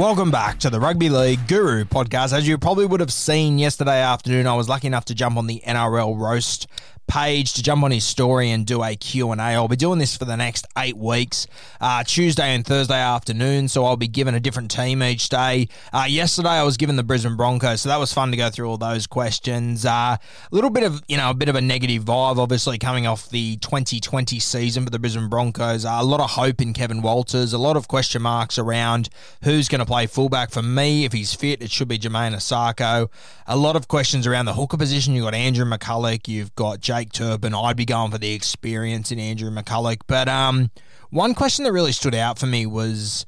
Welcome back to the Rugby League Guru podcast. As you probably would have seen yesterday afternoon, I was lucky enough to jump on the NRL roast page to jump on his story and do a Q&A. I'll be doing this for the next eight weeks, uh, Tuesday and Thursday afternoon, so I'll be given a different team each day. Uh, yesterday I was given the Brisbane Broncos, so that was fun to go through all those questions. Uh, A little bit of, you know, a bit of a negative vibe, obviously, coming off the 2020 season for the Brisbane Broncos. Uh, a lot of hope in Kevin Walters, a lot of question marks around who's going to play fullback for me. If he's fit, it should be Jamayne Isaako. A lot of questions around the hooker position. You've got Andrew McCulloch, you've got Jake Turpin. I'd be going for the experience in Andrew McCulloch. But um, one question that really stood out for me was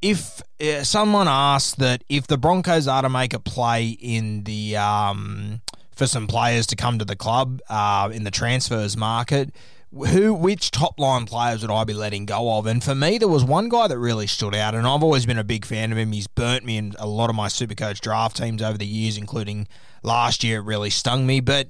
if uh, someone asked that if the Broncos are to make a play in the um, for some players to come to the club uh, in the transfers market, who which top line players would I be letting go of? And for me, there was one guy that really stood out, and I've always been a big fan of him. He's burnt me in a lot of my Supercoach draft teams over the years, including last year. It really stung me, but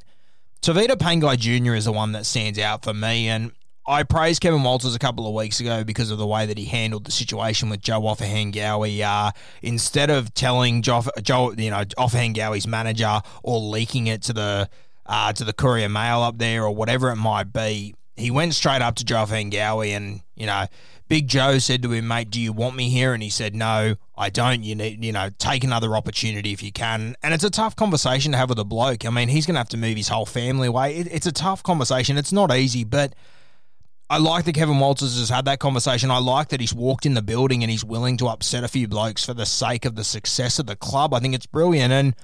Tevita Pangai Jr. is the one that stands out for me, and I praised Kevin Walters a couple of weeks ago because of the way that he handled the situation with Joe Ofahengaue. Uh, instead of telling Joe, Joe you know, Ofahengaue's manager or leaking it to the uh, to the Courier Mail up there or whatever it might be, he went straight up to Joe Ofahengaue and you know. Big Joe said to him, "Mate, do you want me here?" And he said, "No, I don't. You need, you know, take another opportunity if you can." And it's a tough conversation to have with a bloke. I mean, he's going to have to move his whole family away. It, it's a tough conversation. It's not easy, but I like that Kevin Walters has had that conversation. I like that he's walked in the building and he's willing to upset a few blokes for the sake of the success of the club. I think it's brilliant. And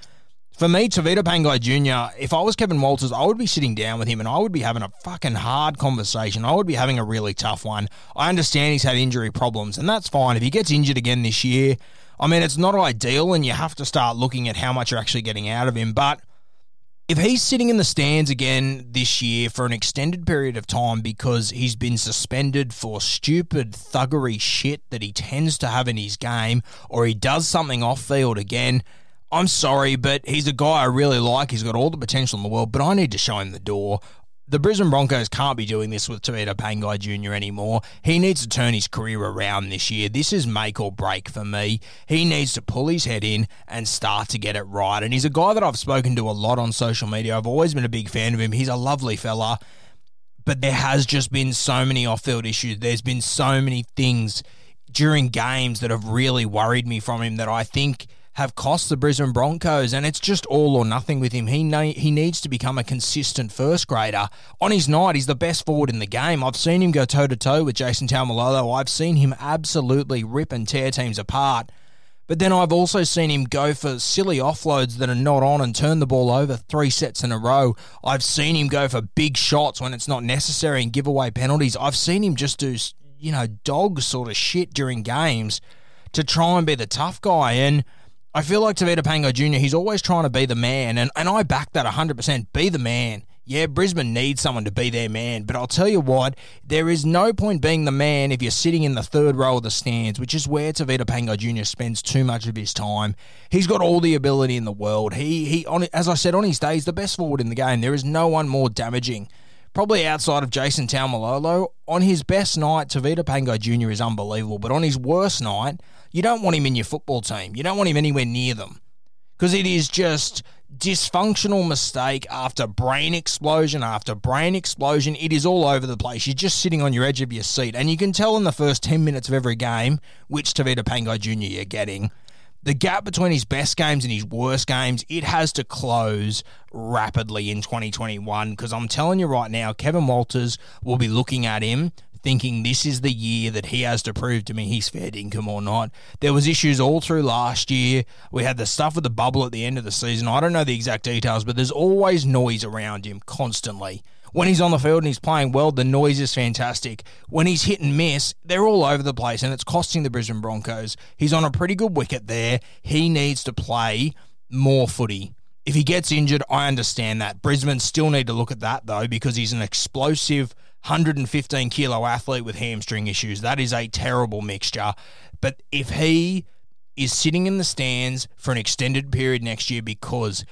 for me, Tevita Pangai Jr., if I was Kevin Walters, I would be sitting down with him and I would be having a fucking hard conversation. I would be having a really tough one. I understand he's had injury problems, and that's fine. If he gets injured again this year, I mean, it's not ideal, and you have to start looking at how much you're actually getting out of him. But if he's sitting in the stands again this year for an extended period of time because he's been suspended for stupid thuggery shit that he tends to have in his game, or he does something off field again, I'm sorry, but he's a guy I really like. He's got all the potential in the world, but I need to show him the door. The Brisbane Broncos can't be doing this with Tevita Pangai Jr. anymore. He needs to turn his career around this year. This is make or break for me. He needs to pull his head in and start to get it right. And he's a guy that I've spoken to a lot on social media. I've always been a big fan of him. He's a lovely fella, but there has just been so many off-field issues. There's been so many things during games that have really worried me from him that I think – have cost the Brisbane Broncos, and it's just all or nothing with him. He he needs to become a consistent first grader. On his night, he's the best forward in the game. I've seen him go toe to toe with Jason Taumalolo. I've seen him absolutely rip and tear teams apart. But then I've also seen him go for silly offloads that are not on and turn the ball over three sets in a row. I've seen him go for big shots when it's not necessary and give away penalties. I've seen him just do, you know, dog sort of shit during games to try and be the tough guy. And I feel like Tevita Pangai Jr., he's always trying to be the man. And, and I back that 100%. Be the man. Yeah, Brisbane needs someone to be their man, but I'll tell you what, there is no point being the man if you're sitting in the third row of the stands, which is where Tevita Pangai Jr. spends too much of his time. He's got all the ability in the world. He he on as I said on his day, he's the best forward in the game. There is no one more damaging. Probably outside of Jason Taumalolo, on his best night, Tevita Pangai Jr. is unbelievable. But on his worst night, you don't want him in your football team. You don't want him anywhere near them. Because it is just dysfunctional mistake after brain explosion after brain explosion. It is all over the place. You're just sitting on your edge of your seat. And you can tell in the first 10 minutes of every game which Tevita Pangai Jr. you're getting. The gap between his best games and his worst games, it has to close rapidly in 2021 because I'm telling you right now, Kevin Walters will be looking at him thinking this is the year that he has to prove to me he's fair income or not. There was issues all through last year. We had the stuff with the bubble at the end of the season. I don't know the exact details, but there's always noise around him constantly. When he's on the field and he's playing well, the noise is fantastic. When he's hit and miss, they're all over the place and it's costing the Brisbane Broncos. He's on a pretty good wicket there. He needs to play more footy. If he gets injured, I understand that. Brisbane still need to look at that though because he's an explosive 115 kilo athlete with hamstring issues. That is a terrible mixture. But if he is sitting in the stands for an extended period next year because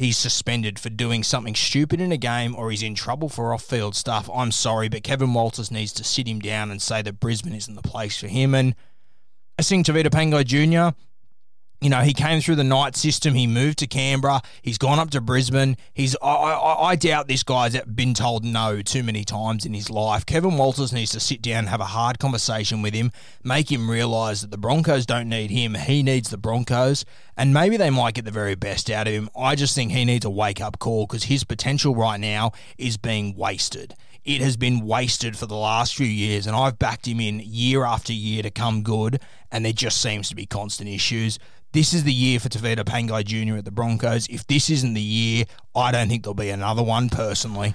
he's suspended for doing something stupid in a game or he's in trouble for off field stuff, I'm sorry, but Kevin Walters needs to sit him down and say that Brisbane isn't the place for him. And I think Tevita Pangai Jr., you know, he came through the night system. He moved to Canberra. He's gone up to Brisbane. He's. I, I, I, doubt this guy's been told no too many times in his life. Kevin Walters needs to sit down and have a hard conversation with him, make him realise that the Broncos don't need him. He needs the Broncos, and maybe they might get the very best out of him. I just think he needs a wake up call because his potential right now is being wasted. It has been wasted for the last few years, and I've backed him in year after year to come good, and there just seems to be constant issues. This is the year for Tevita Pangai Jr. at the Broncos. If this isn't the year, I don't think there'll be another one personally.